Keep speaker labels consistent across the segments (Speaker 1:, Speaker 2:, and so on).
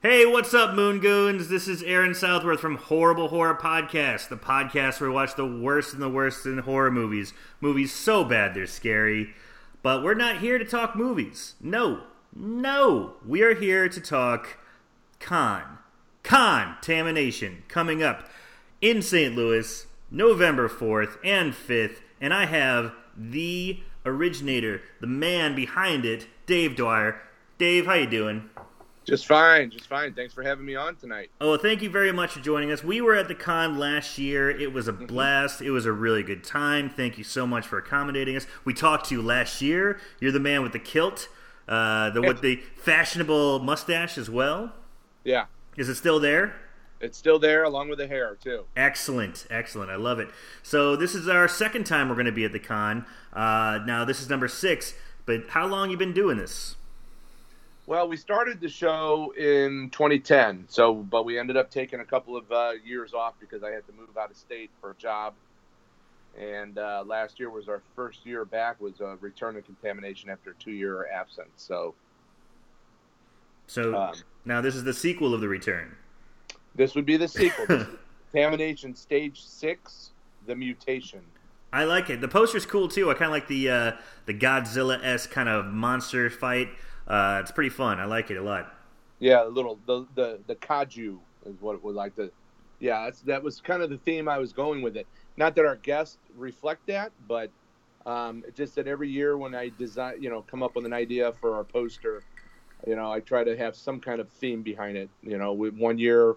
Speaker 1: Hey, what's up, Moon Goons? This is Aaron Southworth from Horrible Horror Podcast, the podcast where we watch the worst and the worst in horror movies. Movies so bad they're scary. But we're not here to talk movies. No, no. We are here to talk con. Contamination coming up in St. Louis, November 4th and 5th. And I have the originator, the man behind it, Dave Dwyer. Dave, how you doing?
Speaker 2: Just fine, just fine. Thanks for having me on tonight.
Speaker 1: Oh, thank you very much for joining us. We were at the con last year. It was a
Speaker 2: Mm-hmm.
Speaker 1: blast. It was a really good time. Thank you so much for accommodating us. We talked to you last year. You're the man with the kilt, uh, the with the fashionable mustache as well.
Speaker 2: Yeah,
Speaker 1: Is it still there?
Speaker 2: it's still there along with the hair too.
Speaker 1: Excellent, excellent. I love it. So this is our second time we're going to be at the con. Uh, now this is number six. But how long you been doing this?
Speaker 2: Well, we started the show in 2010, so but we ended up taking a couple of uh, years off because I had to move out of state for a job. And uh, last year was our first year back. Was a return of contamination after a two-year absence. So
Speaker 1: So
Speaker 2: um,
Speaker 1: now this is the sequel of the return.
Speaker 2: this would be the sequel. Contamination Stage Six: The Mutation.
Speaker 1: I like it. The poster's cool too. I kind of like the uh, the Godzilla s kind of monster fight. Uh, it's pretty fun. I like it a lot.
Speaker 2: Yeah, the little the the the kaiju is what it was like. The yeah, that was kind of the theme I was going with it. Not that our guests reflect that, but um, just that every year when I design, you know, come up with an idea for our poster, you know, I try to have some kind of theme behind it. You know, we, one year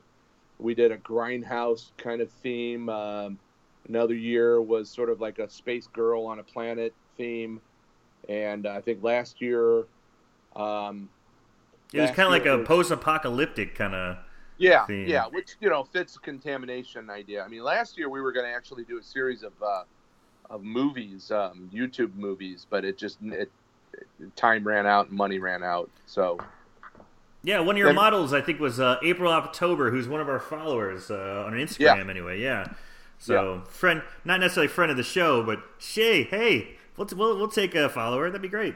Speaker 2: we did a grindhouse kind of theme. Um, another year was sort of like a space girl on a planet theme, and I think last year. Um,
Speaker 1: It was kind of like a post-apocalyptic kind of.
Speaker 2: Yeah,
Speaker 1: theme.
Speaker 2: yeah, which you know fits the contamination idea. I mean, last year we were going to actually do a series of uh, of movies, um, YouTube movies, but it just it, it- time ran out and money ran out. So
Speaker 1: Yeah, one of your
Speaker 2: Then-
Speaker 1: models I think was uh, April October, who's one of our followers uh, on Instagram anyway. Yeah. So friend, not necessarily friend of the show, but Shay, hey, we'll we'll, we'll take a follower. That'd be great.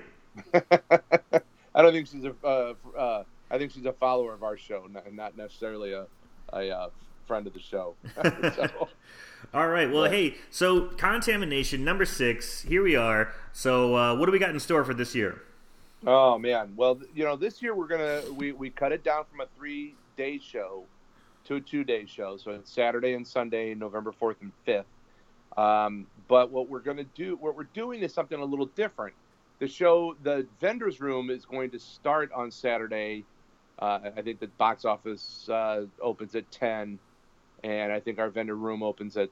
Speaker 2: I don't think she's a uh, uh, I think she's a follower of our show, not, not necessarily a a uh, friend of the show. so,
Speaker 1: All right. Well,
Speaker 2: Yeah.
Speaker 1: hey, so contamination number six. Here we are. So, uh, what do we got in store for this year?
Speaker 2: Oh man, well you know this year we're gonna we, we cut it down from a three day show to a two day show, so it's Saturday and Sunday, November fourth and fifth. Um, but what we're gonna do, what we're doing is something a little different. The show, the vendors room, is going to start on Saturday. Uh, I think the box office uh, opens at ten, and I think our vendor room opens at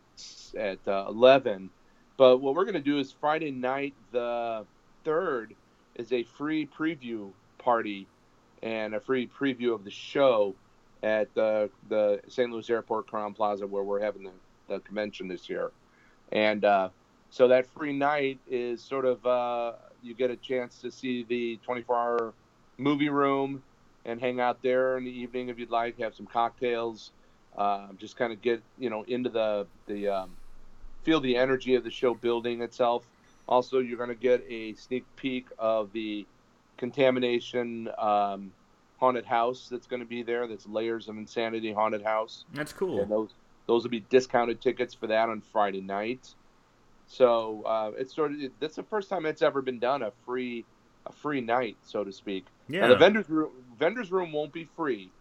Speaker 2: at uh, eleven. But what we're gonna do is Friday night, the third is a free preview party and a free preview of the show at the the St. Louis Airport Crowne Plaza where we're having the, the convention this year. And uh, so that free night is sort of uh, you get a chance to see the 24 hour movie room and hang out there in the evening if you'd like, have some cocktails, uh, just kind of get you know into the the um, feel the energy of the show building itself. Also, you're going to get a sneak peek of the contamination um, haunted house that's going to be there. That's Layers of Insanity haunted house.
Speaker 1: That's cool.
Speaker 2: And those those will be discounted tickets for that on Friday night. So uh, it's sort of that's the first time it's ever been done a free a free night, so to speak.
Speaker 1: yeah.
Speaker 2: And the vendors room vendors room won't be free,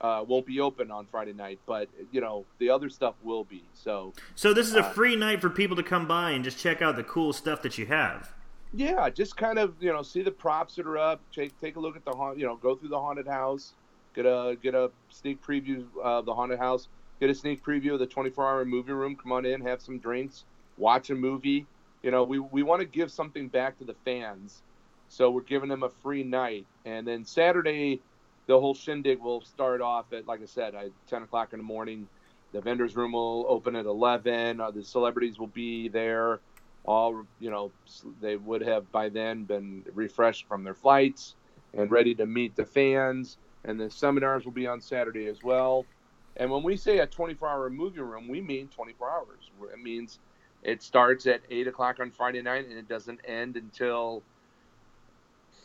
Speaker 2: uh, won't be open on Friday night, but you know the other stuff will be. So
Speaker 1: so this is a
Speaker 2: uh,
Speaker 1: free night for people to come by and just check out the cool stuff that you have.
Speaker 2: Yeah, just kind of you know see the props that are up. Take take a look at the haunt. You know, go through the haunted house. Get a get a sneak preview of the haunted house. Get a sneak preview of the 24 hour movie room. Come on in, have some drinks, watch a movie. You know, we we want to give something back to the fans, so we're giving them a free night. And then Saturday, the whole shindig will start off at like I said, at 10 o'clock in the morning. The vendors room will open at 11. Uh, the celebrities will be there all you know they would have by then been refreshed from their flights and ready to meet the fans and the seminars will be on saturday as well and when we say a 24 hour movie room we mean 24 hours it means it starts at 8 o'clock on friday night and it doesn't end until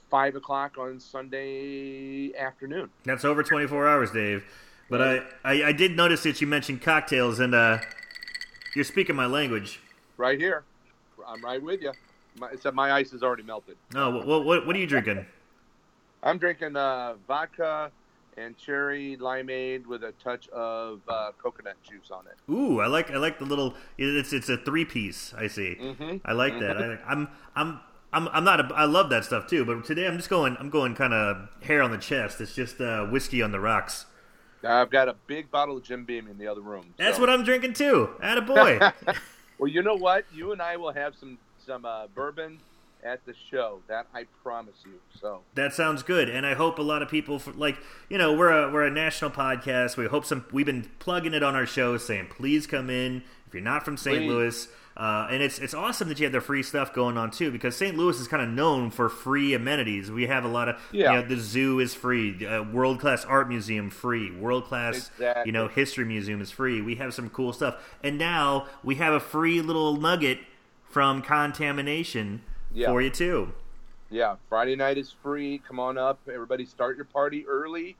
Speaker 2: five o'clock on Sunday afternoon.
Speaker 1: That's over 24 hours, Dave. But I, I, I did notice that you mentioned cocktails, and uh, you're speaking my language.
Speaker 2: Right here, I'm right with you. My, except my ice is already melted.
Speaker 1: Oh, what what, what are you drinking?
Speaker 2: I'm drinking uh, vodka and cherry limeade with a touch of uh, coconut juice on it.
Speaker 1: Ooh, I like I like the little. It's it's a three piece. I see.
Speaker 2: Mm-hmm.
Speaker 1: I like that. I, I'm I'm. I'm, I'm not a, I love that stuff too, but today I'm just going I'm going kind of hair on the chest. It's just uh, whiskey on the rocks.
Speaker 2: I've got a big bottle of Jim Beam in the other room.
Speaker 1: That's what I'm drinking too. Atta boy.
Speaker 2: Well, you know what? You and I will have some some uh, bourbon at the show. That I promise you. So
Speaker 1: That sounds good, and I hope a lot of people like you know we're a we're a national podcast. We hope some we've been plugging it on our show, saying please come in if you're not from St.
Speaker 2: Please.
Speaker 1: Louis. Uh, and it's it's awesome that you have the free stuff going on too, because St. Louis is kind of known for free amenities. We have a lot of
Speaker 2: Yeah.
Speaker 1: you know, the zoo is free, uh, world class art museum free, world class
Speaker 2: Exactly.
Speaker 1: you know history museum is free. We have some cool stuff, and now we have a free little nugget from contamination
Speaker 2: Yeah.
Speaker 1: for you too.
Speaker 2: yeah, Friday night is free. Come on up, everybody. Start your party early.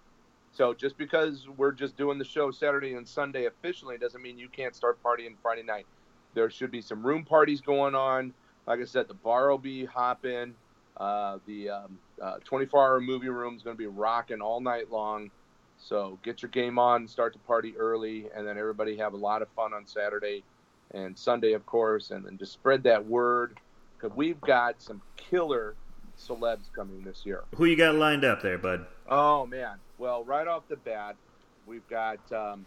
Speaker 2: So just because we're just doing the show Saturday and Sunday officially doesn't mean you can't start partying Friday night. There should be some room parties going on. Like I said, the bar will be hopping. Uh, the um, uh, 24-hour movie room is going to be rocking all night long. So get your game on, start the party early, and then everybody have a lot of fun on Saturday and Sunday, of course, and then just spread that word because we've got some killer celebs coming this year.
Speaker 1: Who you got lined up there, bud?
Speaker 2: Oh man! Well, right off the bat, we've got, um,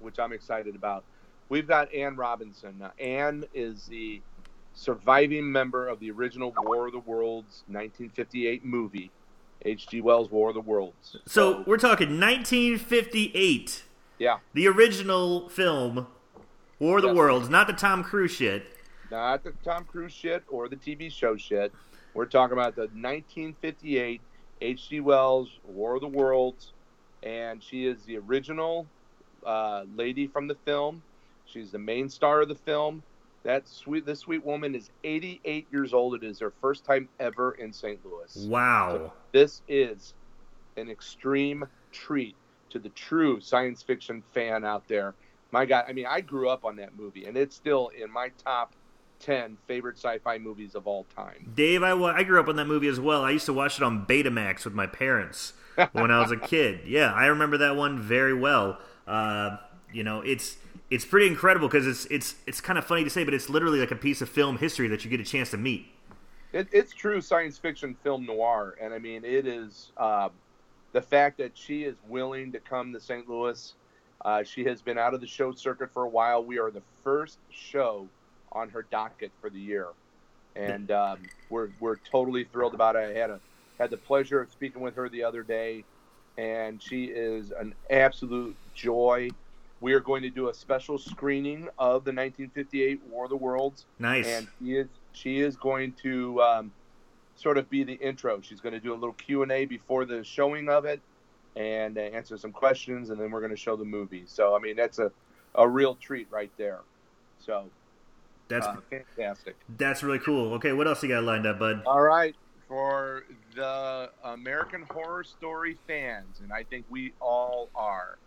Speaker 2: which I'm excited about. We've got Anne Robinson. Now, Anne is the surviving member of the original War of the Worlds 1958 movie, H.G. Wells' War of the Worlds.
Speaker 1: So we're talking 1958,
Speaker 2: yeah,
Speaker 1: the original film, War of the Worlds, not the Tom Cruise shit.
Speaker 2: Not the Tom Cruise shit or the TV show shit. We're talking about the 1958 H.G. Wells War of the Worlds, and she is the original uh, lady from the film. She's the main star of the film. That sweet, this sweet woman is 88 years old. It is her first time ever in St. Louis.
Speaker 1: Wow.
Speaker 2: This is an extreme treat to the true science fiction fan out there. My God, I mean, I grew up on that movie, and it's still in my top 10 favorite sci-fi movies of all time.
Speaker 1: Dave, I, I grew up on that movie as well. I used to watch it on Betamax with my parents when I was a kid. Yeah, I remember that one very well. Uh, you know, it's it's pretty incredible because it's it's it's kind of funny to say, but it's literally like a piece of film history that you get a chance to meet.
Speaker 2: It, it's true science fiction film noir, and I mean, it is uh, the fact that she is willing to come to St. Louis. Uh, she has been out of the show circuit for a while. We are the first show on her docket for the year, and um, we're we're totally thrilled about it. I had a had the pleasure of speaking with her the other day, and she is an absolute joy. We are going to do a special screening of the 1958 War of the Worlds
Speaker 1: Nice.
Speaker 2: and she is she is going to um, sort of be the intro. She's going to do a little Q and A before the showing of it, and uh, answer some questions, and then we're going to show the movie. So I mean, that's a a real treat right there. So
Speaker 1: that's
Speaker 2: uh, fantastic.
Speaker 1: that's really cool. Okay, what else you got lined up, bud?
Speaker 2: All right, for the American Horror Story fans, and I think we all are,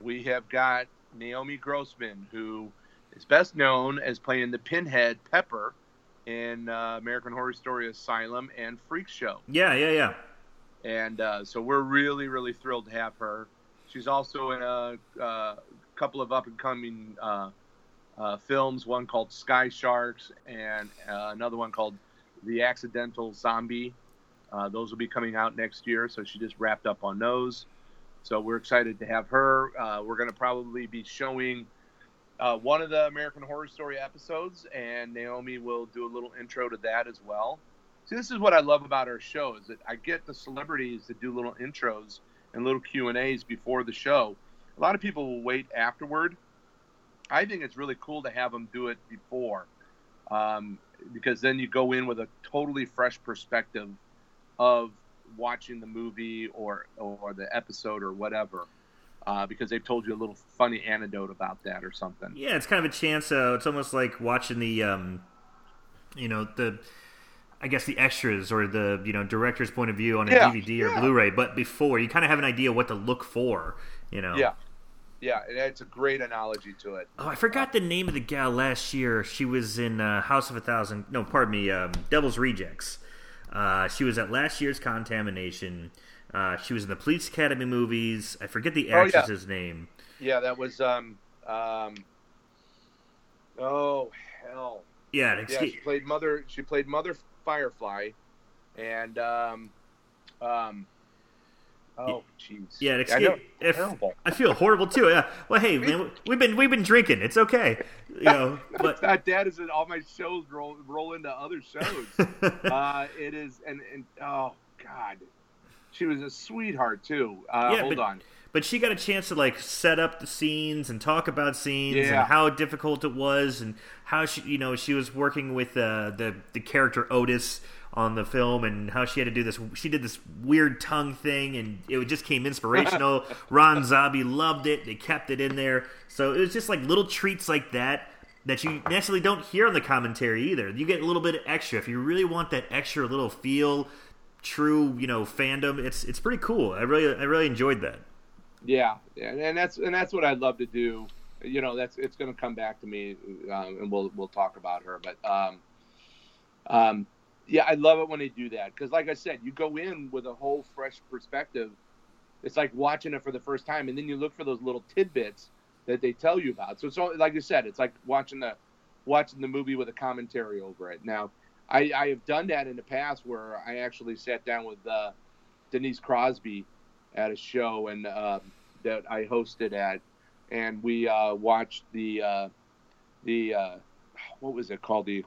Speaker 2: we have got Naomi Grossman, who is best known as playing the Pinhead Pepper in uh, American Horror Story Asylum and Freak Show.
Speaker 1: Yeah, yeah, yeah.
Speaker 2: And uh, so we're really, really thrilled to have her. She's also in a, uh couple of up and coming uh, films, one called Sky Sharks and uh, another one called The Accidental Zombie. Uh, those will be coming out next year, so she just wrapped up on those. So we're excited to have her. Uh, we're going to probably be showing uh, one of the American Horror Story episodes, and Naomi will do a little intro to that as well. See, this is what I love about our show is that I get the celebrities to do little intros and little Q and A's before the show. A lot of people will wait afterward. I think it's really cool to have them do it before, um, because then you go in with a totally fresh perspective of watching the movie or or the episode or whatever, uh, because they've told you a little funny anecdote about that or something.
Speaker 1: Yeah, it's kind of a chance. Uh, it's almost like watching the, um, you know, the. I guess the extras or the you know director's point of view on a
Speaker 2: Yeah,
Speaker 1: DVD or
Speaker 2: yeah.
Speaker 1: Blu-ray, but before you kind of have an idea what to look for. You know.
Speaker 2: Yeah, yeah, it's a great analogy to it.
Speaker 1: Oh, I forgot the name of the gal last year. She was in uh, House of a Thousand. No, pardon me, um, Devil's Rejects. Uh, she was at last year's Contamination. Uh, she was in the Police Academy movies. I forget the
Speaker 2: Oh, yeah.
Speaker 1: actress's name.
Speaker 2: Yeah, that was um um. Oh hell!
Speaker 1: Yeah,
Speaker 2: Yeah, she played Mother. She played Mother Firefly, and um, um. Oh jeez.
Speaker 1: yeah.
Speaker 2: I
Speaker 1: Excuse,
Speaker 2: know.
Speaker 1: if,
Speaker 2: Terrible.
Speaker 1: I feel horrible too. Yeah. Well, hey, man, we've been we've been drinking. It's okay. You know, but
Speaker 2: That dad is in all my shows roll roll into other shows. uh, it is and and oh god, she was a sweetheart too. Uh,
Speaker 1: Yeah,
Speaker 2: hold
Speaker 1: but-
Speaker 2: on.
Speaker 1: but she got a chance to like set up the scenes and talk about scenes
Speaker 2: Yeah.
Speaker 1: and how difficult it was and how she you know she was working with uh, the the character Otis on the film and how she had to do this she did this weird tongue thing and it just came inspirational. Rob Zombie loved it. They kept it in there. So it was just like little treats like that that you necessarily don't hear on the commentary either. You get a little bit extra. If you really want that extra little feel true you know fandom it's it's pretty cool. I really I really enjoyed that.
Speaker 2: Yeah, and, and that's and that's what I'd love to do. You know, that's it's going to come back to me, um, and we'll we'll talk about her. But um, um, yeah, I love it when they do that because, like I said, you go in with a whole fresh perspective. It's like watching it for the first time, and then you look for those little tidbits that they tell you about. So it's all, like I said, it's like watching the watching the movie with a commentary over it. Now, I, I have done that in the past where I actually sat down with uh, Denise Crosby at a show and um, that I hosted at, and we uh, watched the uh, the uh, what was it called the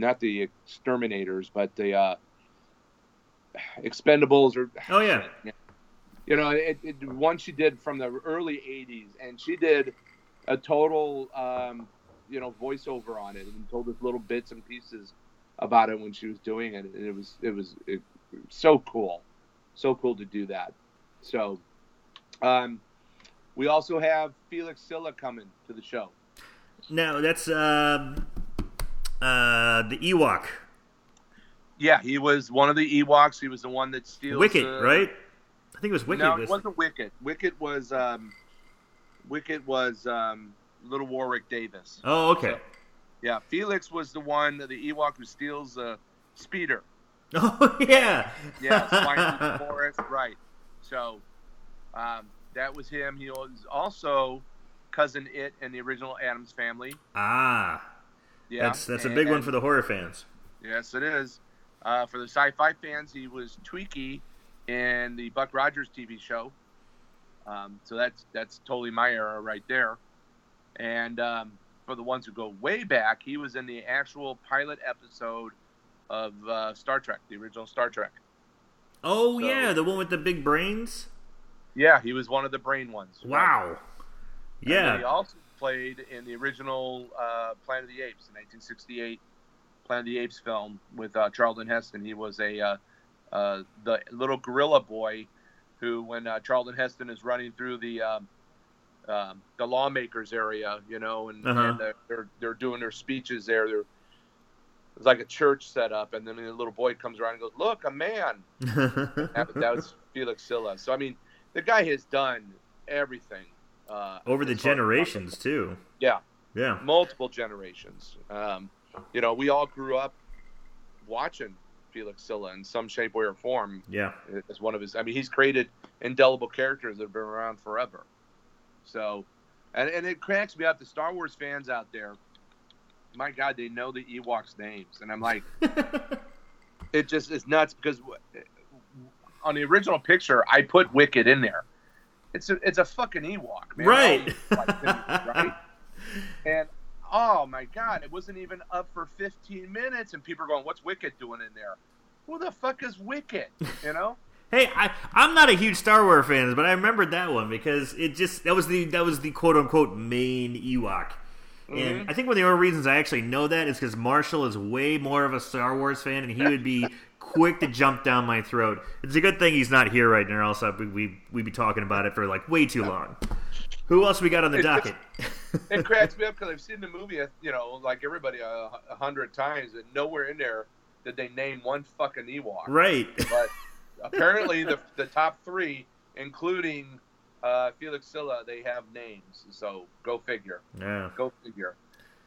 Speaker 2: not the exterminators but the uh, expendables or
Speaker 1: Oh yeah,
Speaker 2: you know it, it one she did from the early 80s and she did a total um, you know voiceover on it and told us little bits and pieces about it when she was doing it and it was it was it, so cool so cool to do that. So um, we also have felix silla coming to the show.
Speaker 1: Now that's um, uh, the Ewok
Speaker 2: yeah he was one of the ewoks he was the one that steals
Speaker 1: Wicket, right? I think it was Wicket.
Speaker 2: No, it wasn't Wicket. Wicket was um, Wicket was um, Little Warwick Davis.
Speaker 1: Oh, okay.
Speaker 2: Yeah, Felix was the one, the Ewok who steals uh, Speeder.
Speaker 1: Oh yeah.
Speaker 2: Yeah, through the forest, right? So um, that was him. He was also cousin It in the original Addams Family.
Speaker 1: ah,
Speaker 2: Yeah,
Speaker 1: that's that's a big one for the horror fans.
Speaker 2: Yes, it is. Uh, for the sci-fi fans, he was Twiki in the Buck Rogers TV show. Um, so that's that's totally my era right there. And um, for the ones who go way back, he was in the actual pilot episode of uh, Star Trek, the original Star Trek.
Speaker 1: Oh
Speaker 2: So-
Speaker 1: yeah, the one with the big brains.
Speaker 2: Yeah, he was one of the brain ones.
Speaker 1: Wow.
Speaker 2: And then he
Speaker 1: Yeah.
Speaker 2: also played in the original uh, Planet of the Apes, the 1968 Planet of the Apes film with uh, Charlton Heston. He was a uh, uh, the little gorilla boy who, when uh, Charlton Heston is running through the um, um, the lawmakers area, you know, and,
Speaker 1: Uh-huh.
Speaker 2: and they're, they're they're doing their speeches there. They're it's like a church set up, and then the little boy comes around and goes, "Look, a man." That, that was Felix Silla. So I mean, the guy has done everything uh,
Speaker 1: Over the generations too.
Speaker 2: Yeah,
Speaker 1: Yeah.
Speaker 2: multiple generations. Um, you know, we all grew up watching Felix Silla in some shape, way, or form
Speaker 1: Yeah.
Speaker 2: as one of his. I mean, he's created indelible characters that have been around forever. So, and, and it cracks me up. The Star Wars fans out there, my God, they know the Ewoks' names, and I'm like, it just is nuts because on the original picture, I put Wicket in there. It's a it's a fucking Ewok, man.
Speaker 1: right.
Speaker 2: Right? And oh my god, it wasn't even up for 15 minutes, and people are going, "What's Wicket doing in there?" Who the fuck is Wicket? You know?
Speaker 1: Hey, I, I'm not a huge Star Wars fan, but I remembered that one because it just that was the that was the quote unquote main Ewok.
Speaker 2: Mm-hmm.
Speaker 1: And I think one of the only reasons I actually know that is because Marshall is way more of a Star Wars fan, and he would be quick to jump down my throat. It's a good thing he's not here right now, or else we we we'd be talking about it for like way too long. Who else we got on the
Speaker 2: just-
Speaker 1: docket?
Speaker 2: it cracks me up because I've seen the movie, you know, like everybody a, a hundred times, and nowhere in there did they name one fucking Ewok.
Speaker 1: Right.
Speaker 2: But apparently, the the top three, including uh, Felix Silla, they have names. So go figure.
Speaker 1: Yeah.
Speaker 2: Go figure.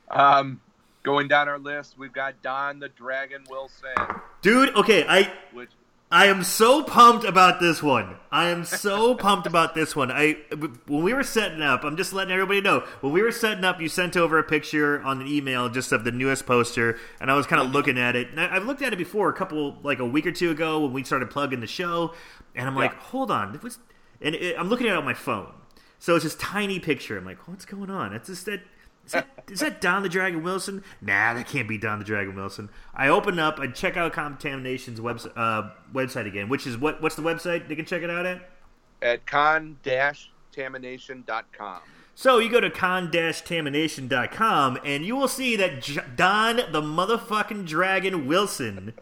Speaker 2: Um, going down our list, we've got Don the Dragon Wilson,
Speaker 1: Dude, okay, I
Speaker 2: which
Speaker 1: I am so pumped about this one. I am so pumped about this one. I when we were setting up, I'm just letting everybody know. When we were setting up, you sent over a picture on an email just of the newest poster, and I was kind of mm-hmm. looking at it. And I, I've looked at it before, a couple like a week or two ago when we started plugging the show, and I'm like, hold on, it was, and it, I'm looking at it on my phone. So it's this tiny picture. I'm like, what's going on? It's just that. Is that, is that Don the Dragon Wilson? Nah, that can't be Don the Dragon Wilson. I open up, I check out Contamination's website, uh, website again, which is what? What's the website they can check it out at?
Speaker 2: at con-tamination.com.
Speaker 1: So you go to con-tamination.com and you will see that J- Don the motherfucking Dragon Wilson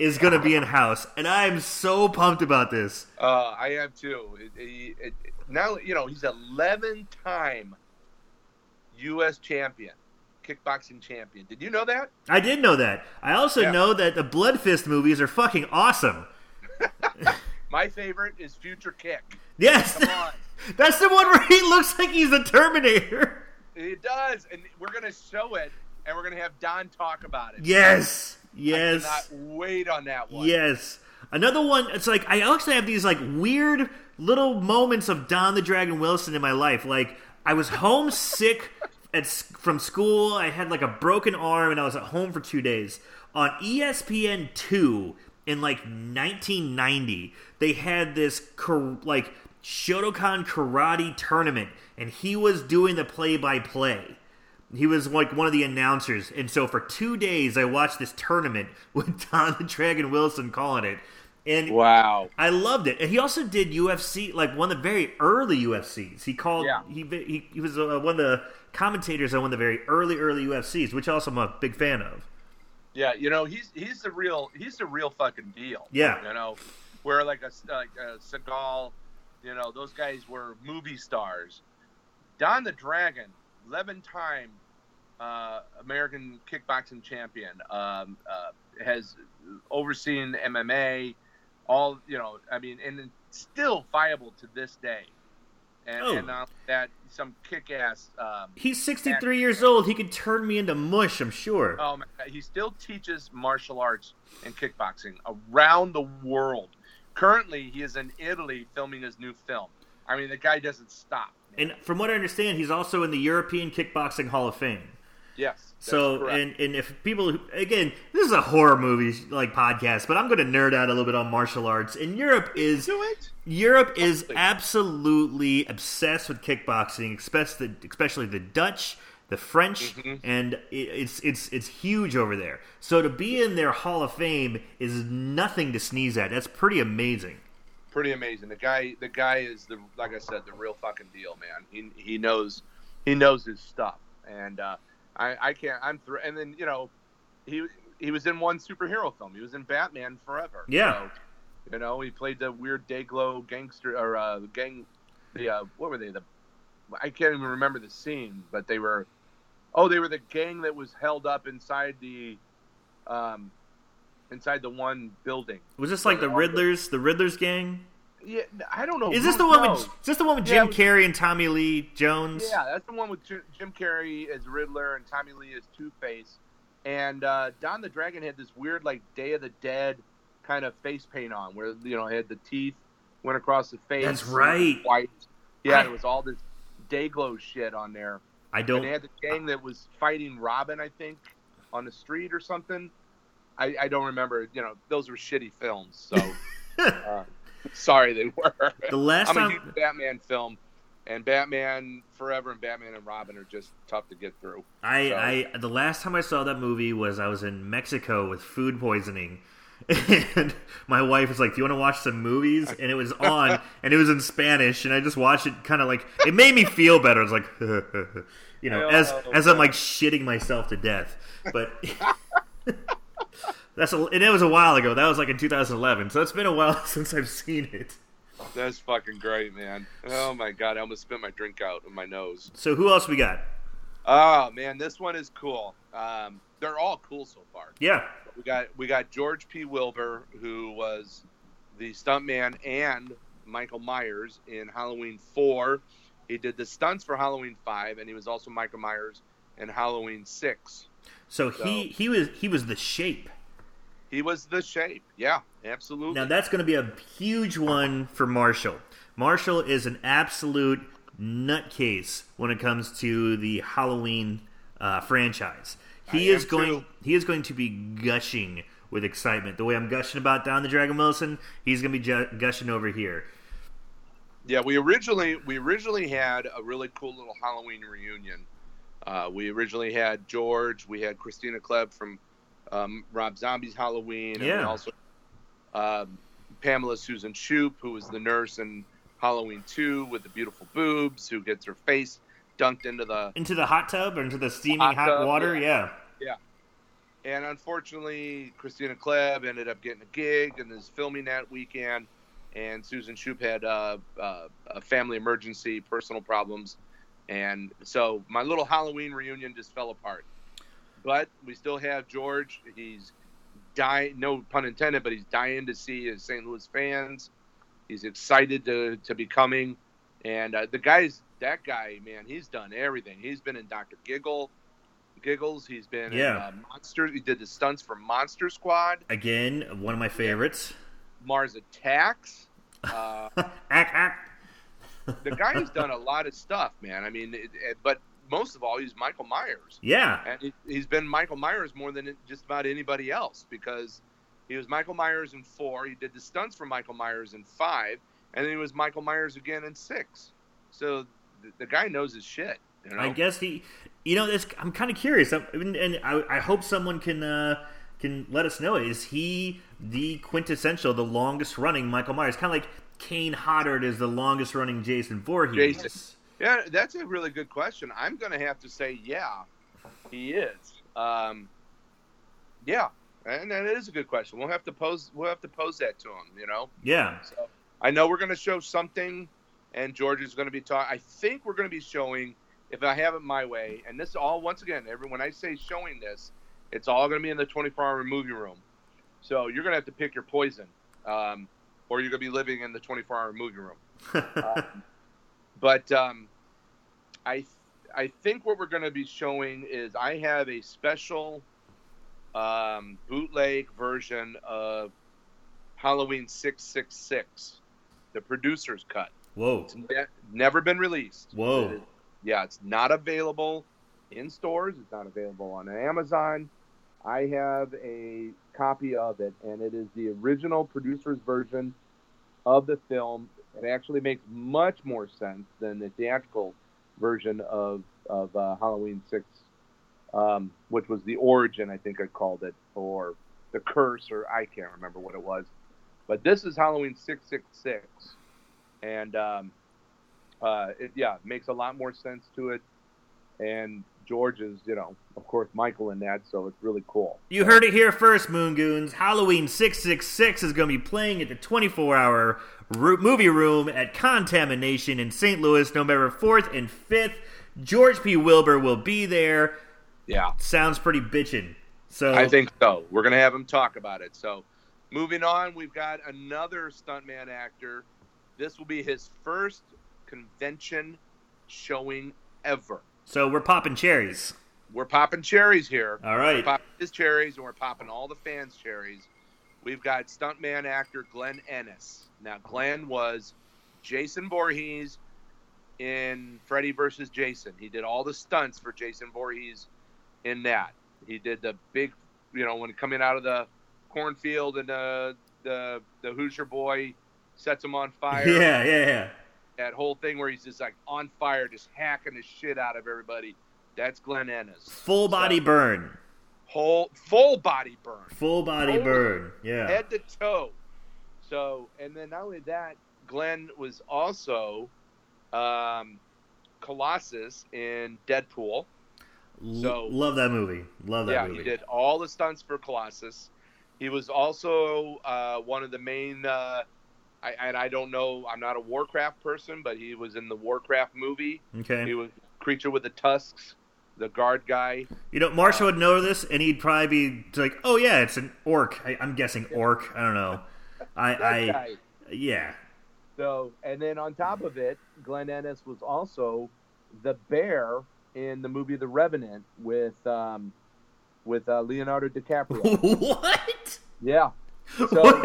Speaker 1: is going to be in house, and I am so pumped about this.
Speaker 2: Uh, I am too. It, it, it, now you know he's 11 time U.S. champion, kickboxing champion. Did you know that?
Speaker 1: I did know that. I also
Speaker 2: Yeah.
Speaker 1: know that the Blood Fist movies are fucking awesome.
Speaker 2: My favorite is Future Kick.
Speaker 1: Yes, that's the one where he looks like he's the Terminator.
Speaker 2: It does, and we're gonna show it, and we're gonna have Don talk about it.
Speaker 1: Yes,
Speaker 2: I
Speaker 1: yes.
Speaker 2: cannot wait on that one.
Speaker 1: Yes. Another one, it's like I actually have these like weird little moments of Don the Dragon Wilson in my life. Like I was homesick at from school. I had like a broken arm and I was at home for 2 days. On ESPN 2 in like 1990, they had this like Shotokan karate tournament and he was doing the play-by-play. He was like one of the announcers, and so for two days I watched this tournament with Don the Dragon Wilson calling it, and
Speaker 2: Wow.
Speaker 1: I loved it. And he also did UFC, like one of the very early UFCs. He called,
Speaker 2: Yeah.
Speaker 1: he, he he was uh, one of the commentators on one of the very early early UFCs, which also I'm a big fan of.
Speaker 2: Yeah, you know he's he's the real he's the real fucking deal.
Speaker 1: Yeah.
Speaker 2: you know, where like a like a Seagal, you know, those guys were movie stars. Don the Dragon, eleven time uh, American kickboxing champion, um, uh, has overseen MMA. All you know, I mean, and it's still viable to this day. And,
Speaker 1: Oh.
Speaker 2: and uh, that some kick-ass um,
Speaker 1: He's 63 years old. He could turn me into mush, I'm sure.
Speaker 2: Oh my God. He still teaches martial arts and kickboxing around the world. Currently, he is in Italy filming his new film. I mean, the guy doesn't stop.
Speaker 1: And from what I understand, he's also in the European Kickboxing Hall of Fame.
Speaker 2: Yes.
Speaker 1: So and and if people again, this is a horror movie like podcast, but I'm going to nerd out a little bit on martial arts. And Europe is. Europe is absolutely obsessed with kickboxing, especially especially the Dutch, the French,
Speaker 2: Mhm.
Speaker 1: and it's it's it's huge over there. So to be in their Hall of Fame is nothing to sneeze at. That's pretty amazing.
Speaker 2: Pretty amazing. The guy, the guy is the like I said, the real fucking deal, man. He he knows, he knows his stuff, and uh, I I can't. I'm through. and then you know, he he was in one superhero film. He was in Batman Forever.
Speaker 1: Yeah.
Speaker 2: So, you know, he played the weird Dayglow gangster or uh, gang. The uh, what were they? The I can't even remember the scene, but they were. Oh, they were the gang that was held up inside the, um, inside the one building.
Speaker 1: Was this like the- Riddlers, the Riddlers gang?
Speaker 2: Yeah, I don't know.
Speaker 1: Is this the one
Speaker 2: knows.
Speaker 1: with is this the one with Jim
Speaker 2: was-
Speaker 1: Carrey and Tommy Lee Jones?
Speaker 2: Yeah, that's the one with Jim Carrey as Riddler and Tommy Lee as Two Face. And uh, Don the Dragon had this weird, like Day of the Dead kind of face paint on, where you know had the teeth went across the face.
Speaker 1: That's right.
Speaker 2: White. Yeah,
Speaker 1: I-
Speaker 2: it was all this day glow shit on there.
Speaker 1: I don't.
Speaker 2: they had the gang that was fighting Robin, I think, on the street or something. I, I don't remember. You know, those were shitty films. So uh, sorry they were.
Speaker 1: The last
Speaker 2: I'm a
Speaker 1: time
Speaker 2: huge Batman film, and Batman Forever and Batman and Robin are just tough to get through.
Speaker 1: I,
Speaker 2: So-
Speaker 1: I the last time I saw that movie was I was in Mexico with food poisoning. And my wife was like, "Do you want to watch some movies?" And it was on, and it was in Spanish, and I just watched it. Kind of like it made me feel better. I was like, you know, as
Speaker 2: Oh,
Speaker 1: as I'm like shitting myself to death. But that's a, and it was a while ago. That was like in 2011, so it's been a while since I've seen it.
Speaker 2: That's fucking great, man. Oh my god, I almost spit my drink out of my nose.
Speaker 1: So who else we got?
Speaker 2: Oh man, this one is cool. Um, they're all cool so far.
Speaker 1: Yeah,
Speaker 2: We got we got George P. Wilbur, who was the stuntman and Michael Myers in Halloween Four. He did the stunts for Halloween Five, and he was also Michael Myers in Halloween Six.
Speaker 1: So, so he he was he was the shape.
Speaker 2: He was the shape. Yeah, absolutely.
Speaker 1: Now that's going to be a huge one for Marshall. Marshall is an absolute nutcase when it comes to the Halloween uh, franchise. He is going. Too. He is going to be gushing with excitement. The way I'm gushing about Don the Dragon Wilson, he's going to be ju- gushing over here.
Speaker 2: Yeah, we originally we originally had a really cool little Halloween reunion. Uh, we originally had George. We had Kristina Klebe from um, Rob Zombie's Halloween, and also um, Pamela Susan Shoop, who was the nurse in Halloween Two with the beautiful boobs, who gets her face dunked into the
Speaker 1: into the hot tub or into the steaming hot, hot water.
Speaker 2: Yeah. yeah. yeah. And unfortunately, Kristina Klebe ended up getting a gig and is filming that weekend. And Susan Shoop had uh, uh, a family emergency, personal problems, and so my little Halloween reunion just fell apart. But we still have George. He's dying, no pun intended, but he's dying to see his St. Louis fans. He's excited to, to be coming. And uh, the guy's that guy, man, he's done everything. He's been in Doctor Giggle, Giggles. He's been
Speaker 1: yeah.
Speaker 2: in uh, Monster. He did the stunts for Monster Squad.
Speaker 1: Again, one of my favorites.
Speaker 2: Mars Attacks. Uh, the guy has done a lot of stuff, man. I mean, it, it, but most of all, he's Michael Myers.
Speaker 1: Yeah,
Speaker 2: and he, has been Michael Myers more than just about anybody else because he was Michael Myers in four. He did the stunts for Michael Myers in five, and then he was Michael Myers again in six. So the, the guy knows his shit. You know?
Speaker 1: I guess he, you know, I'm kind of curious, I'm, and I, I, hope someone can uh, can let us know. Is he the quintessential, the longest running Michael Myers? Kind of like Kane Hodder is the longest running Jason Voorhees.
Speaker 2: Jason. Yeah, that's a really good question. I'm going to have to say, yeah, he is. Um, yeah, and that is a good question. We'll have to pose. We'll have to pose that to him. You know.
Speaker 1: Yeah.
Speaker 2: So, I know we're going to show something, and George is going to be talking. I think we're going to be showing, if I have it my way, and this all once again, every when I say showing this, it's all going to be in the 24-hour movie room. So you're going to have to pick your poison, um, or you're going to be living in the 24-hour movie room. um, but um, I I think what we're going to be showing is I have a special um, bootleg version of Halloween 666, the producer's cut.
Speaker 1: Whoa.
Speaker 2: It's ne- never been released.
Speaker 1: Whoa.
Speaker 2: It is, yeah, it's not available in stores. It's not available on Amazon. I have a copy of it, and it is the original producer's version of the film. It actually makes much more sense than the theatrical version of of uh, Halloween Six, um, which was the origin, I think I called it, or the curse, or I can't remember what it was. But this is Halloween Six Six Six, and um, uh, it, yeah, makes a lot more sense to it. And George is, you know, of course, Michael in that, so it's really cool.
Speaker 1: You heard it here first, Moon Goons. Halloween 666 is going to be playing at the 24 hour movie room at Contamination in St. Louis, November 4th and 5th. George P. Wilbur will be there.
Speaker 2: Yeah.
Speaker 1: Sounds pretty bitchin'. So
Speaker 2: I think so. We're going to have him talk about it. So moving on, we've got another stuntman actor. This will be his first convention showing ever.
Speaker 1: So we're popping cherries.
Speaker 2: We're popping cherries here.
Speaker 1: All right.
Speaker 2: We're popping his cherries, and we're popping all the fans' cherries. We've got stuntman actor Glenn Ennis. Now, Glenn was Jason Voorhees in Freddy versus Jason. He did all the stunts for Jason Voorhees in that. He did the big, you know, when coming out of the cornfield and the the the Hoosier boy sets him on fire.
Speaker 1: Yeah, yeah, yeah.
Speaker 2: That whole thing where he's just like on fire, just hacking the shit out of everybody. That's Glenn Ennis.
Speaker 1: Full body so, burn.
Speaker 2: Whole full body burn.
Speaker 1: Full body burn. Yeah.
Speaker 2: Head to toe. So, and then not only that, Glenn was also um, Colossus in Deadpool.
Speaker 1: So love that movie. Love that movie.
Speaker 2: yeah,
Speaker 1: movie.
Speaker 2: he did all the stunts for Colossus. He was also uh, one of the main. Uh, I, and I don't know. I'm not a Warcraft person, but he was in the Warcraft movie.
Speaker 1: Okay.
Speaker 2: He was creature with the tusks. The guard guy.
Speaker 1: You know, Marshall would know this, and he'd probably be like, "Oh yeah, it's an orc." I, I'm guessing orc. I don't know. I, I yeah.
Speaker 2: So, and then on top of it, Glenn Ennis was also the bear in the movie The Revenant with um, with uh, Leonardo DiCaprio.
Speaker 1: what?
Speaker 2: yeah, So-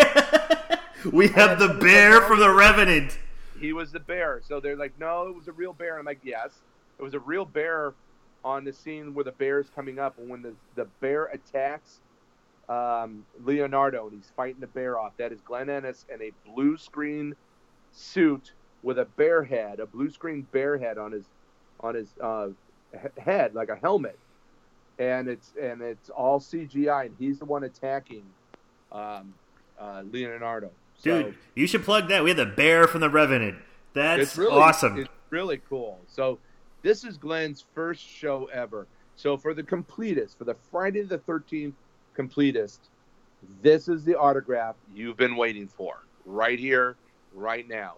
Speaker 1: we have the bear from the Revenant.
Speaker 2: he was the bear. So they're like, no, it was a real bear. I'm like, yes, it was a real bear on the scene where the bear is coming up, and when the the bear attacks um, Leonardo and he's fighting the bear off, that is Glenn Ennis in a blue screen suit with a bear head, a blue screen bear head on his on his uh, head like a helmet, and it's and it's all CGI, and he's the one attacking um, uh, Leonardo. So,
Speaker 1: Dude, you should plug that. We have the bear from the Revenant. That's
Speaker 2: really
Speaker 1: awesome.
Speaker 2: It's really cool. So this is Glenn's first show ever. So for the completist, for the Friday the Thirteenth completist, this is the autograph you've been waiting for, right here, right now.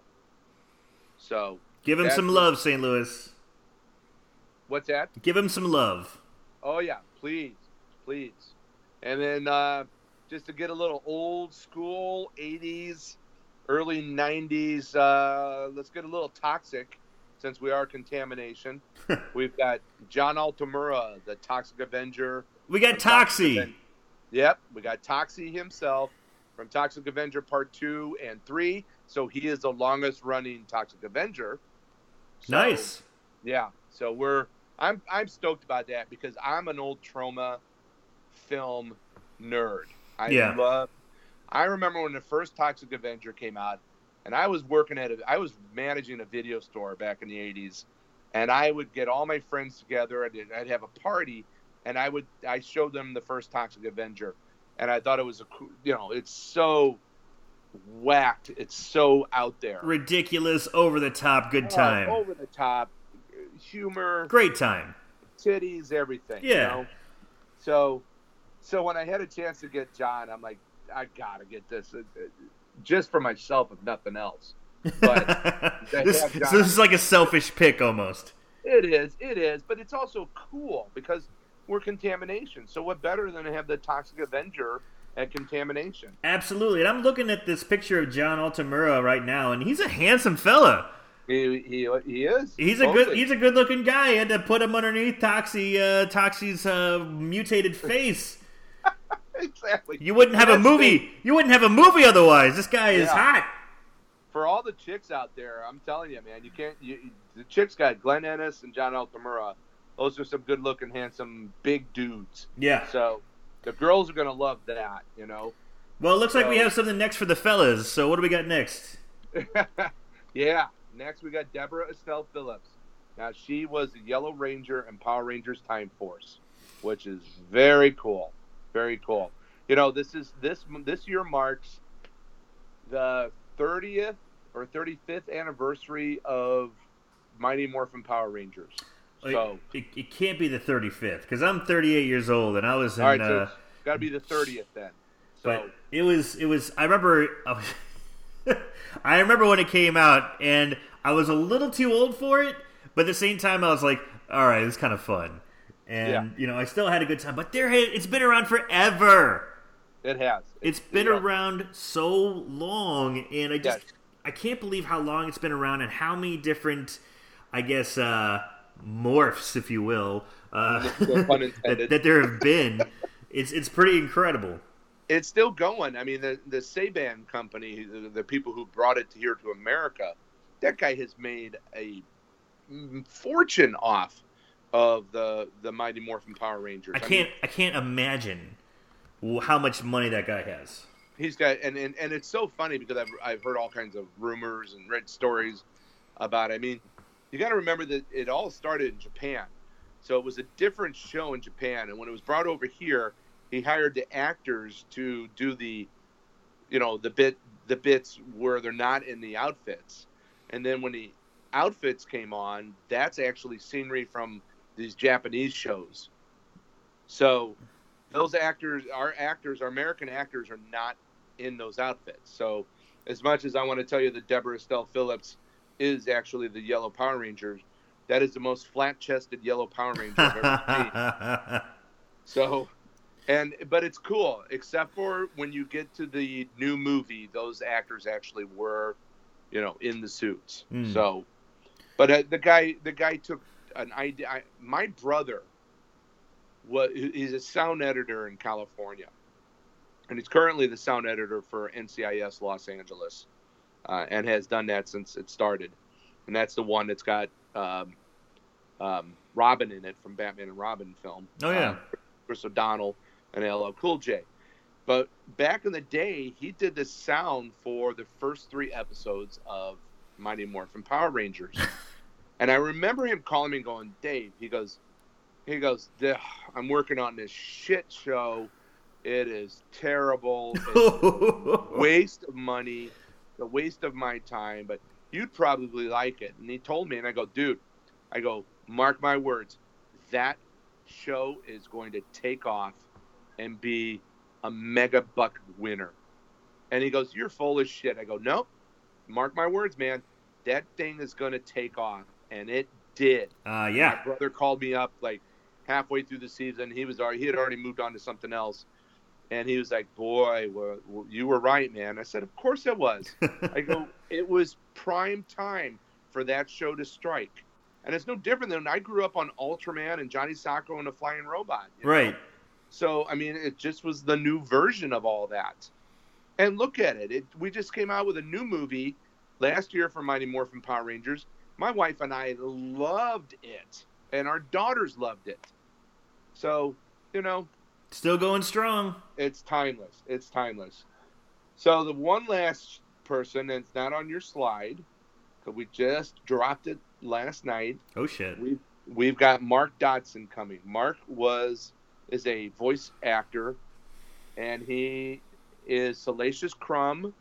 Speaker 2: So
Speaker 1: Give him some love, St. Louis.
Speaker 2: what's that?
Speaker 1: Give him some love.
Speaker 2: Oh yeah, please, please. And then uh, just to get a little old school '80s, early '90s. Uh, let's get a little toxic, since we are contamination. We've got John Altamura, the Toxic Avenger.
Speaker 1: We got Toxie.
Speaker 2: Aven- Yep, we got Toxie himself from Toxic Avenger Part Two and Three. So he is the longest running Toxic Avenger. So-
Speaker 1: Nice.
Speaker 2: yeah, so we're I'm I'm stoked about that because I'm an old Troma film nerd. I
Speaker 1: Yeah.
Speaker 2: love. I remember when the first Toxic Avenger came out, and I was working at a, I was managing a video store back in the '80s, and I would get all my friends together. I'd, I'd have a party, and I would I showed them the first Toxic Avenger, and I thought it was a you know it's so whacked, it's so out there,
Speaker 1: Ridiculous, over the top, good
Speaker 2: Oh,
Speaker 1: time.
Speaker 2: over the top humor
Speaker 1: Great time.
Speaker 2: titties, everything.
Speaker 1: Yeah.
Speaker 2: You know? So, so when I had a chance to get John, I'm like, I gotta get this, just for myself, if nothing else. But
Speaker 1: this, so this is like a selfish pick almost.
Speaker 2: it is, it is, but it's also cool because we're contamination. So what better than to have the Toxic Avenger at contamination?
Speaker 1: Absolutely. And I'm looking at this picture of John Altamura right now, and he's a handsome fella.
Speaker 2: He he, he is.
Speaker 1: He's a good he's a good looking guy. I had to put him underneath Toxie uh, Toxie's uh, mutated face.
Speaker 2: exactly.
Speaker 1: You wouldn't have a movie.
Speaker 2: the-
Speaker 1: You wouldn't have a movie otherwise. This guy is
Speaker 2: Yeah.
Speaker 1: hot.
Speaker 2: for all the chicks out there, I'm telling you, man, you can't. You, the chicks got Glenn Ennis and John Altamura. Those are some good-looking, handsome, big dudes.
Speaker 1: Yeah.
Speaker 2: So the girls are gonna love that, you know.
Speaker 1: Well, it looks like we have something next for the fellas. So what do we got next?
Speaker 2: yeah. Next, we got Deborah Estelle Phillips. Now she was the Yellow Ranger in Power Rangers Time Force, which is very cool. Very cool. You know, this is this this year marks the 30th or 35th anniversary of Mighty Morphin Power Rangers. So,
Speaker 1: it, it can't be the 35th because I'm 38 years old and I was in.
Speaker 2: all right,
Speaker 1: uh,
Speaker 2: so it's got to be the 30th then. So,
Speaker 1: but it was it was I remember I remember when it came out and I was a little too old for it, but at the same time I was like, all right, it's kind of fun. And
Speaker 2: Yeah.
Speaker 1: you know, I still had a good time, but there it's been around forever.
Speaker 2: it has.
Speaker 1: It's been
Speaker 2: yeah.
Speaker 1: around so long and I just
Speaker 2: Yes.
Speaker 1: I can't believe how long it's been around and how many different I guess uh morphs if you will uh that, that there have been. It's it's pretty incredible.
Speaker 2: it's still going. I mean, the the Saban company, the, the people who brought it here to America, that guy has made a fortune off of the the Mighty Morphin Power Rangers.
Speaker 1: I can't I can't imagine how much money that guy has.
Speaker 2: he's got and, and and it's so funny because I've I've heard all kinds of rumors and read stories about. It. I mean, you got to remember that it all started in Japan, so it was a different show in Japan, and when it was brought over here, he hired the actors to do the, you know, the bit the bits where they're not in the outfits, and then when the outfits came on, that's actually scenery from these Japanese shows. So those actors, our actors, our American actors, are not in those outfits. So, as much as I want to tell you that Deborah Estelle Phillips is actually the Yellow Power Ranger, that is the most flat-chested yellow Power Ranger I've ever seen. So, and but it's cool, except for when you get to the new movie, those actors actually were, you know, in the suits.
Speaker 1: Mm.
Speaker 2: So, but uh, the guy, the guy took an idea. I, my brother was he's a sound editor in California, and he's currently the sound editor for NCIS Los Angeles, uh, and has done that since it started. And that's the one that's got um, um, Robin in it from Batman and Robin film.
Speaker 1: oh yeah.
Speaker 2: Uh, Chris O'Donnell and LL Cool J. But back in the day, he did the sound for the first three episodes of Mighty Morphin Power Rangers. and I remember him calling me and going, Dave, he goes, he goes, I'm working on this shit show. It is terrible. It's a waste of money, a waste of my time, but you'd probably like it. And he told me, and I go, dude, I go, mark my words, that show is going to take off and be a mega buck winner. And he goes, You're full of shit. I go, Nope. Mark my words, man. That thing is going to take off. And it did.
Speaker 1: uh, yeah.
Speaker 2: My brother called me up like halfway through the season. He was already, he had already moved on to something else. And he was like, Boy, well, you were right, man. I said, Of course it was. I go, It was prime time for that show to strike. And it's no different than I grew up on Ultraman and Johnny Sokko and the Flying Robot. you know?
Speaker 1: right.
Speaker 2: So I mean, it just was the new version of all that. And look at it. It we just came out with a new movie last year for Mighty Morphin Power Rangers. My wife and I loved it, and our daughters loved it. So you know,
Speaker 1: Still going strong.
Speaker 2: it's timeless. It's timeless. So the one last person, and it's not on your slide, because we just dropped it last night.
Speaker 1: Oh shit.
Speaker 2: We've we've got Mark Dodson coming. Mark was is a voice actor, and he is Salacious Crumb,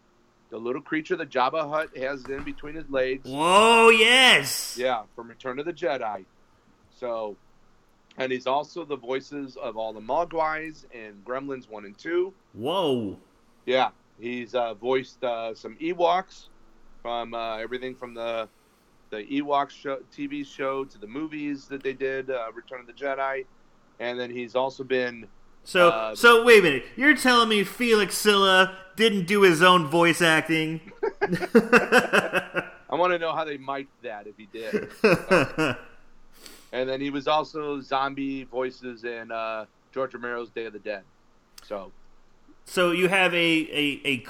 Speaker 2: the little creature that Jabba Hutt has in between his legs.
Speaker 1: Whoa, yes.
Speaker 2: Yeah, from Return of the Jedi. So, and he's also the voices of all the Mogwais and Gremlins one and two.
Speaker 1: Whoa.
Speaker 2: Yeah, he's uh, voiced uh, some Ewoks from uh, everything from the the Ewoks show, TV show to the movies that they did, uh, Return of the Jedi, and then he's also been
Speaker 1: So,
Speaker 2: Uh,
Speaker 1: so wait a minute. You're telling me Felix Silla didn't do his own voice acting?
Speaker 2: I want to know how they mic'd that if he did. and then he was also zombie voices in uh, George Romero's Day of the Dead. So
Speaker 1: so you have a a, a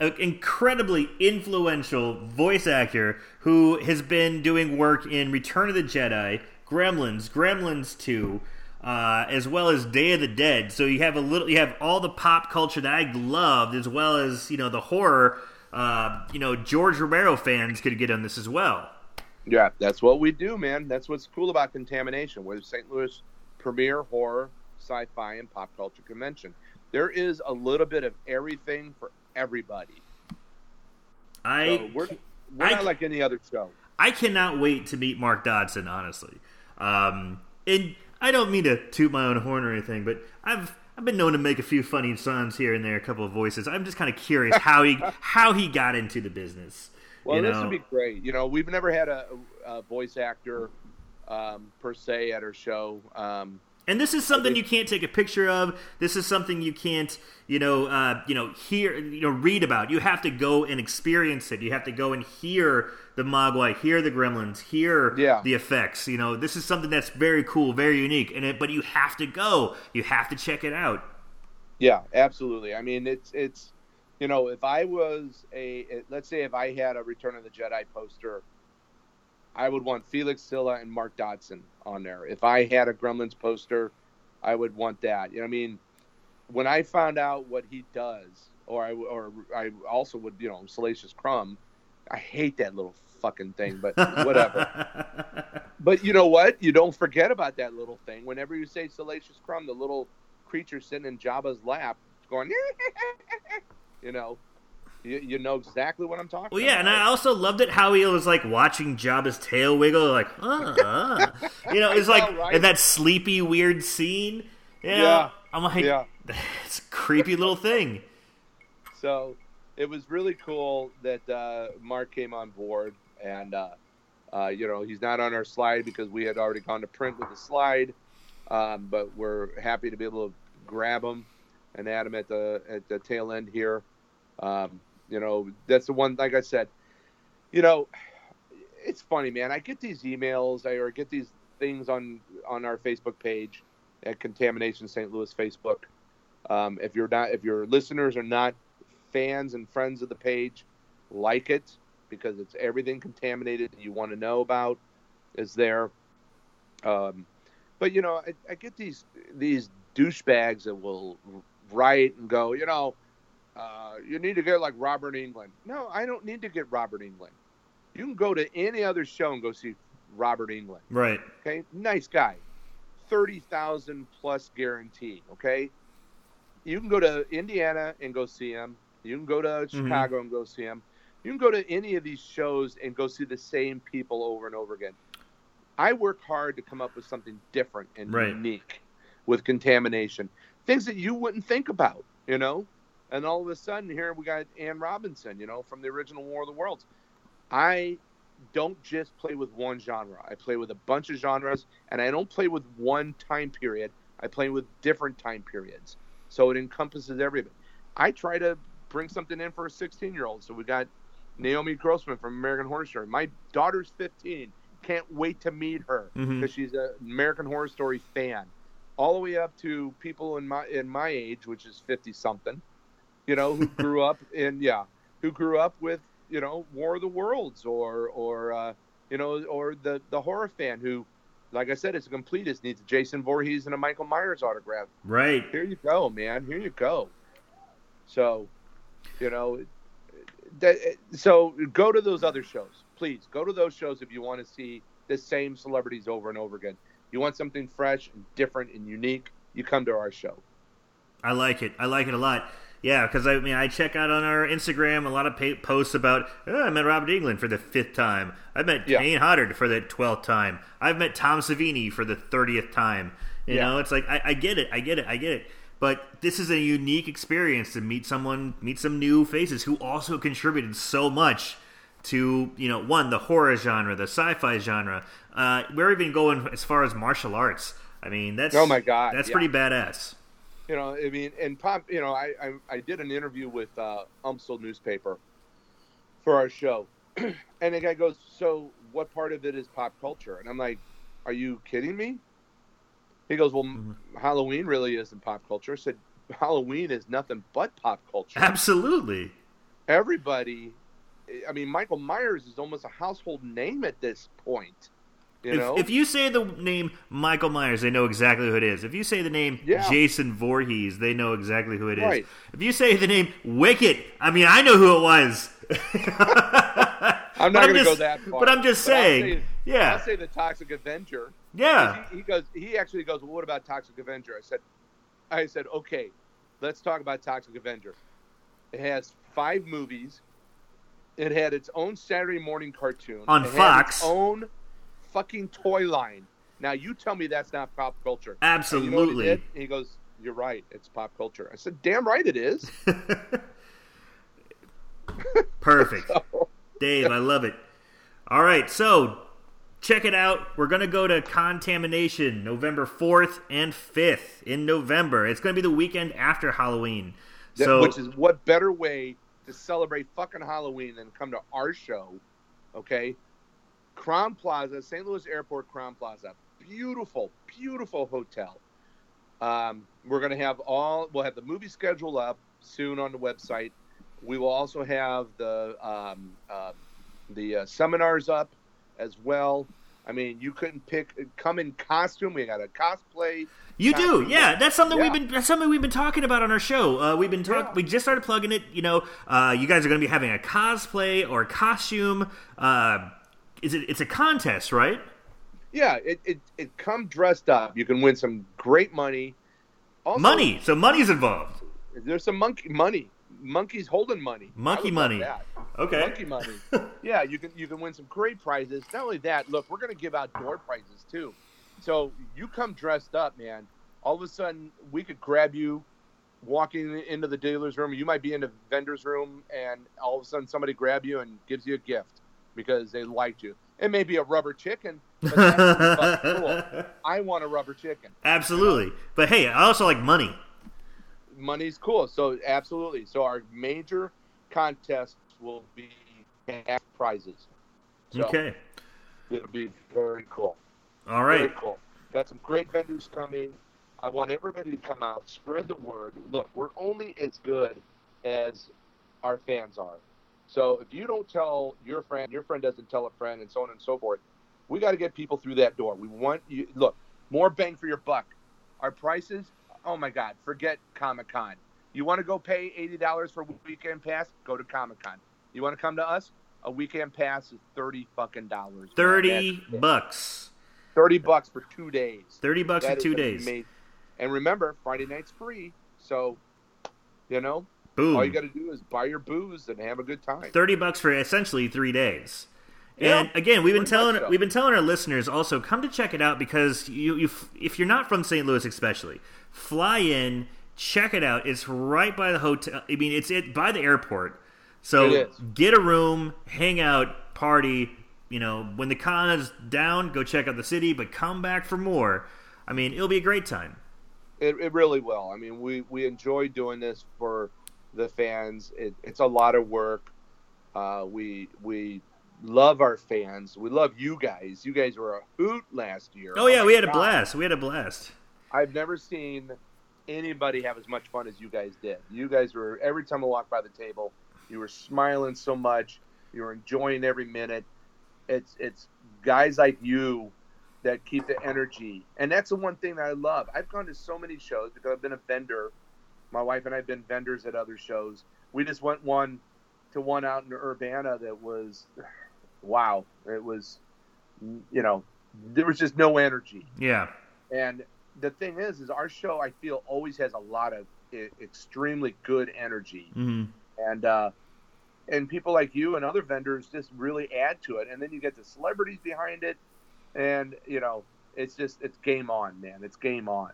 Speaker 1: an incredibly influential voice actor who has been doing work in Return of the Jedi, Gremlins, Gremlins Two, uh, as well as Day of the Dead. So you have a little, you have all the pop culture that I loved, as well as you know the horror. Uh, you know, George Romero fans could get on this as well.
Speaker 2: yeah, that's what we do, man. That's what's cool about Contamination. We're the St. Louis premier horror, sci-fi, and pop culture convention. There is a little bit of everything for everybody.
Speaker 1: I
Speaker 2: So we're we're
Speaker 1: I-
Speaker 2: not like any other show.
Speaker 1: I cannot wait to meet Mark Dodson, honestly. Um, and I don't mean to toot my own horn or anything, but I've I've been known to make a few funny sounds here and there, a couple of voices. I'm just kind of curious how he how he got into the business.
Speaker 2: Well,
Speaker 1: you
Speaker 2: this would be great. You know, we've never had a, a voice actor um, per se at our show. Um,
Speaker 1: And this is something you can't take a picture of. This is something you can't, you know, uh, you know, hear, you know, read about. You have to go and experience it. You have to go and hear the Mogwai, hear the Gremlins, hear
Speaker 2: Yeah.
Speaker 1: the effects. You know, this is something that's very cool, very unique. And it, but you have to go. You have to check it out.
Speaker 2: yeah, absolutely. I mean, it's it's you know, if I was a let's say if I had a Return of the Jedi poster, I would want Felix Silla and Mark Dodson on there. If I had a Gremlins poster, I would want that. You know, what I mean, when I found out what he does, or I or I also would, you know, Salacious Crumb. I hate that little fucking thing, but whatever. But you know what? You don't forget about that little thing. Whenever you say Salacious Crumb, the little creature sitting in Jabba's lap, going, you know, you, you know exactly what I'm talking about.
Speaker 1: Well, yeah, and I also loved it how he was like watching Jabba's tail wiggle, like, uh, uh. you know, it's like
Speaker 2: know, right?
Speaker 1: in that sleepy, weird scene. You know,
Speaker 2: Yeah,
Speaker 1: I'm like,
Speaker 2: yeah.
Speaker 1: it's a creepy little thing.
Speaker 2: So it was really cool that uh, Mark came on board, and uh, Uh, you know, he's not on our slide because we had already gone to print with the slide, um, but we're happy to be able to grab him and add him at the at the tail end here. Um, you know, that's the one. Like I said, you know, it's funny, man. I get these emails, I or get these things on on our Facebook page at Contamination St. Louis Facebook. Um, if you're not, if your listeners are not fans and friends of the page, like it because it's everything contaminated you want to know about is there. Um, but you know, I, I get these these douchebags that will write and go, you know, uh, you need to get like Robert Englund. No, I don't need to get Robert Englund. You can go to any other show and go see Robert Englund.
Speaker 1: Right.
Speaker 2: Okay. Nice guy. 30,000 plus guarantee. Okay. You can go to Indiana and go see him. You can go to Chicago mm-hmm. and go see him. You can go to any of these shows and go see the same people over and over again. I work hard to come up with something different and right. unique with contamination, things that you wouldn't think about, you know. And all of a sudden, here we got Ann Robinson, you know, from the original War of the Worlds. I don't just play with one genre. I play with a bunch of genres, and I don't play with one time period. I play with different time periods, so it encompasses everything. I try to bring something in for a 16 year old. So we got Naomi Grossman from American Horror Story. My daughter's 15. Can't wait to meet her because mm-hmm. she's an American Horror Story fan. All the way up to people in my in my age, which is 50 something, you know, who grew up in yeah, who grew up with you know War of the Worlds or or uh, you know or the the horror fan who, like I said, is a completist needs a Jason Voorhees and a Michael Myers autograph.
Speaker 1: Right
Speaker 2: here you go, man. Here you go. So, you know, that, so go to those other shows, please. Go to those shows if you want to see the same celebrities over and over again. You want something fresh and different and unique, you come to our show.
Speaker 1: I like it. I like it a lot. Yeah, because I mean, I check out on our Instagram a lot of pay- posts about oh, I met Robert Englund for the fifth time. I met yeah. Kane Hodder for the twelfth time. I've met Tom Savini for the thirtieth time. You yeah. know, it's like I, I get it, I get it, I get it. But this is a unique experience to meet someone, meet some new faces who also contributed so much to you know one the horror genre, the sci-fi genre. Uh, we're even going as far as martial arts. I mean, that's
Speaker 2: oh my god,
Speaker 1: that's yeah. pretty badass.
Speaker 2: You know, I mean, and pop. You know, I I, I did an interview with uh, UMSL newspaper for our show, and the guy goes, "So, what part of it is pop culture?" And I'm like, "Are you kidding me?" He goes, Well, mm-hmm. Halloween really isn't pop culture. I said, Halloween is nothing but pop culture.
Speaker 1: Absolutely.
Speaker 2: Everybody, I mean, Michael Myers is almost a household name at this point. You
Speaker 1: if,
Speaker 2: know?
Speaker 1: if you say the name Michael Myers, they know exactly who it is. If you say the name yeah. Jason Voorhees, they know exactly who it is. Right. If you say the name Wicket, I mean, I know who it was.
Speaker 2: I'm not going to go that far.
Speaker 1: But I'm just but saying. I'll say, yeah.
Speaker 2: I'll say the Toxic Avenger.
Speaker 1: Yeah.
Speaker 2: He, he, goes. He actually goes. Well, what about Toxic Avenger? I said. I said, okay, let's talk about Toxic Avenger. It has five movies. It had its own Saturday morning cartoon
Speaker 1: on it Fox.
Speaker 2: own fucking toy line. Now you tell me that's not pop culture.
Speaker 1: Absolutely.
Speaker 2: You know he, he goes, "You're right. It's pop culture." I said, "Damn right it is."
Speaker 1: Perfect. so. Dave, I love it. All right, so check it out. We're going to go to Contamination November 4th and 5th in November. It's going to be the weekend after Halloween. So,
Speaker 2: Which is what better way to celebrate fucking Halloween than come to our show, okay? Crowne Plaza, St. Louis Airport Crowne Plaza. Beautiful, beautiful hotel. Um, we're going to have all, we'll have the movie schedule up soon on the website. We will also have the um, uh, the uh, seminars up as well. I mean, you couldn't pick come in costume. We got a cosplay.
Speaker 1: You do, yeah. That's something yeah. we've been that's something we've been talking about on our show. Uh, we've been talking. Yeah. We just started plugging it. You know, uh, you guys are going to be having a cosplay or costume. Uh, is it? It's a contest, right?
Speaker 2: Yeah. It, it it come dressed up. You can win some great money.
Speaker 1: Also, money. So money's involved.
Speaker 2: There's some monkey money monkeys holding money.
Speaker 1: Monkey money. Okay.
Speaker 2: Monkey money. yeah, you can you can win some great prizes. Not only that, look, we're going to give out door prizes too. So you come dressed up, man. All of a sudden, we could grab you walking into the dealer's room. You might be in the vendor's room, and all of a sudden, somebody grab you and gives you a gift. Because they liked you. It may be a rubber chicken, but that's cool. I want a rubber chicken.
Speaker 1: Absolutely. But hey, I also like money.
Speaker 2: Money's cool. So absolutely. So our major contest will be cash prizes. So
Speaker 1: Okay.
Speaker 2: It'll be very cool.
Speaker 1: All right, Very
Speaker 2: cool. Got some great vendors coming. I want everybody to come out, spread the word. Look, we're only as good as our fans are. So if you don't tell your friend, your friend doesn't tell a friend, and so on and so forth, we got to get people through that door. We want you. Look, more bang for your buck. Our prices. Oh my God! Forget Comic Con. You want to go pay eighty dollars for a weekend pass? Go to Comic Con. You want to come to us? A weekend pass is thirty fucking dollars.
Speaker 1: 30 bucks.
Speaker 2: Thirty bucks for two days.
Speaker 1: 30 bucks
Speaker 2: That
Speaker 1: in 2 days.
Speaker 2: amazing. And remember, Friday night's free. So, you know,
Speaker 1: Boom.
Speaker 2: all you got to do is buy your booze and have a good time.
Speaker 1: 30 bucks for essentially 3 days.
Speaker 2: Yeah,
Speaker 1: and again, we've been telling we've been telling our listeners also come to check it out because you, you if you're not from St. Louis especially, fly in, check it out. It's right by the hotel. I mean, it's it by the airport. So get a room, hang out, party. You know, when the con is down, go check out the city, but come back for more. I mean, it'll be a great time.
Speaker 2: It, it really will. I mean, we, we enjoy doing this for the fans. It, it's a lot of work. Uh, we we love our fans. We love you guys. You guys were a hoot last year.
Speaker 1: Oh yeah,
Speaker 2: my
Speaker 1: we had a blast. We had a blast.
Speaker 2: I've never seen anybody have as much fun as you guys did. You guys were every time I walked by the table, you were smiling so much. You were enjoying every minute. It's it's guys like you that keep the energy, and that's the one thing that I love. I've gone to so many shows because I've been a vendor. My wife and I've been vendors at other shows. We just went one to one out in Urbana that was, wow! It was, you know, there was just no energy.
Speaker 1: Yeah.
Speaker 2: And the thing is, is our show I feel always has a lot of extremely good energy,
Speaker 1: hmm
Speaker 2: and uh, and people like you and other vendors just really add to it. And then you get the celebrities behind it, and you know, it's just it's game on, man. It's game on.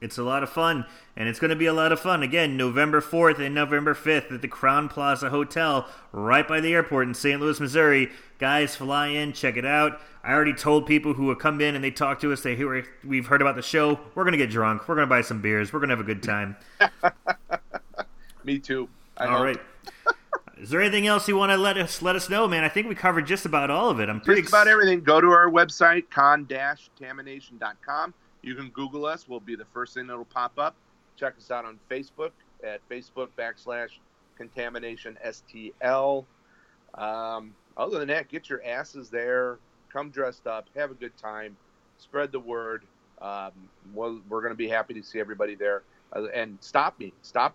Speaker 1: It's a lot of fun, and it's going to be a lot of fun. Again, November 4th and November 5th at the Crowne Plaza Hotel right by the airport in St. Louis, Missouri. Guys, fly in, check it out. I already told people who have come in and they talk to us, they hear, we've heard about the show. We're going to get drunk. We're going to buy some beers. We're going to have a good time.
Speaker 2: Me too. I
Speaker 1: All
Speaker 2: hope.
Speaker 1: right. Is there anything else you want to let us let us know, man? I think we covered just about all of it. I'm pretty
Speaker 2: Just about everything. Go to our website, con-tamination.com. You can Google us. We'll be the first thing that'll pop up. Check us out on Facebook at Facebook backslash contamination STL. Um, other than that, get your asses there. Come dressed up. Have a good time. Spread the word. Um, we'll, we're going to be happy to see everybody there. Uh, and stop me. Stop.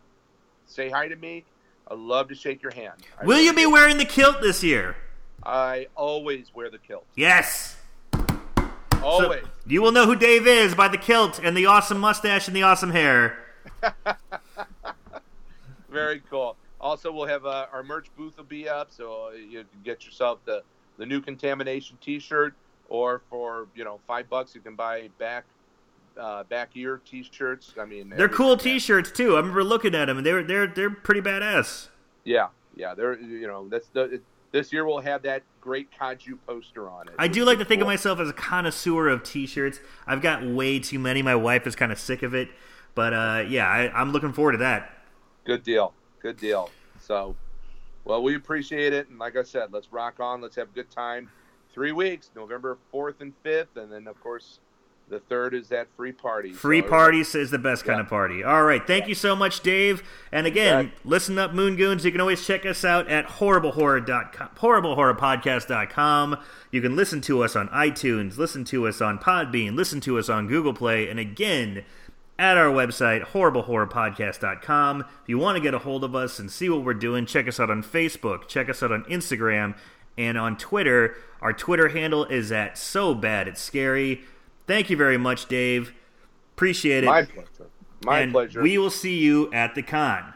Speaker 2: Say hi to me. I love to shake your hand. I
Speaker 1: Will
Speaker 2: really
Speaker 1: you be wearing the kilt this year?
Speaker 2: I always wear the kilt.
Speaker 1: Yes. So,
Speaker 2: Always.
Speaker 1: You will know who Dave is by the kilt and the awesome mustache and the awesome hair.
Speaker 2: Very cool. Also, we'll have uh, our merch booth will be up, so you can get yourself the the new contamination T-shirt, or for you know five bucks you can buy back uh, back ear T-shirts. I mean,
Speaker 1: They're cool. T-shirts too. I remember looking at them, and they're they're they're pretty badass.
Speaker 2: Yeah, yeah. They're you know that's the this year we'll have that great Kaiju poster on it.
Speaker 1: I do like to think of myself as a connoisseur of T-shirts. I've got way too many. My wife is kind of sick of it, but uh, yeah, I, I'm looking forward to that.
Speaker 2: Good deal. Good deal. So, well, we appreciate it, and like I said, let's rock on. Let's have a good time. Three weeks, November fourth and fifth, and then of course, the third is that free party.
Speaker 1: Free
Speaker 2: So,
Speaker 1: parties is the best kind of party. All right, thank you so much, Dave. And again,
Speaker 2: bet.
Speaker 1: listen up, Moon Goons. You can always check us out at horriblehorror.com, horriblehorrorpodcast.com. You can listen to us on iTunes, listen to us on Podbean, listen to us on Google Play, and again at our website, horriblehorrorpodcast.com. If you want to get a hold of us and see what we're doing, check us out on Facebook, check us out on Instagram, and on Twitter. Our Twitter handle is at so bad it's scary. Thank you very much, Dave. Appreciate it.
Speaker 2: My pleasure. My
Speaker 1: and
Speaker 2: pleasure.
Speaker 1: We will see you at the con.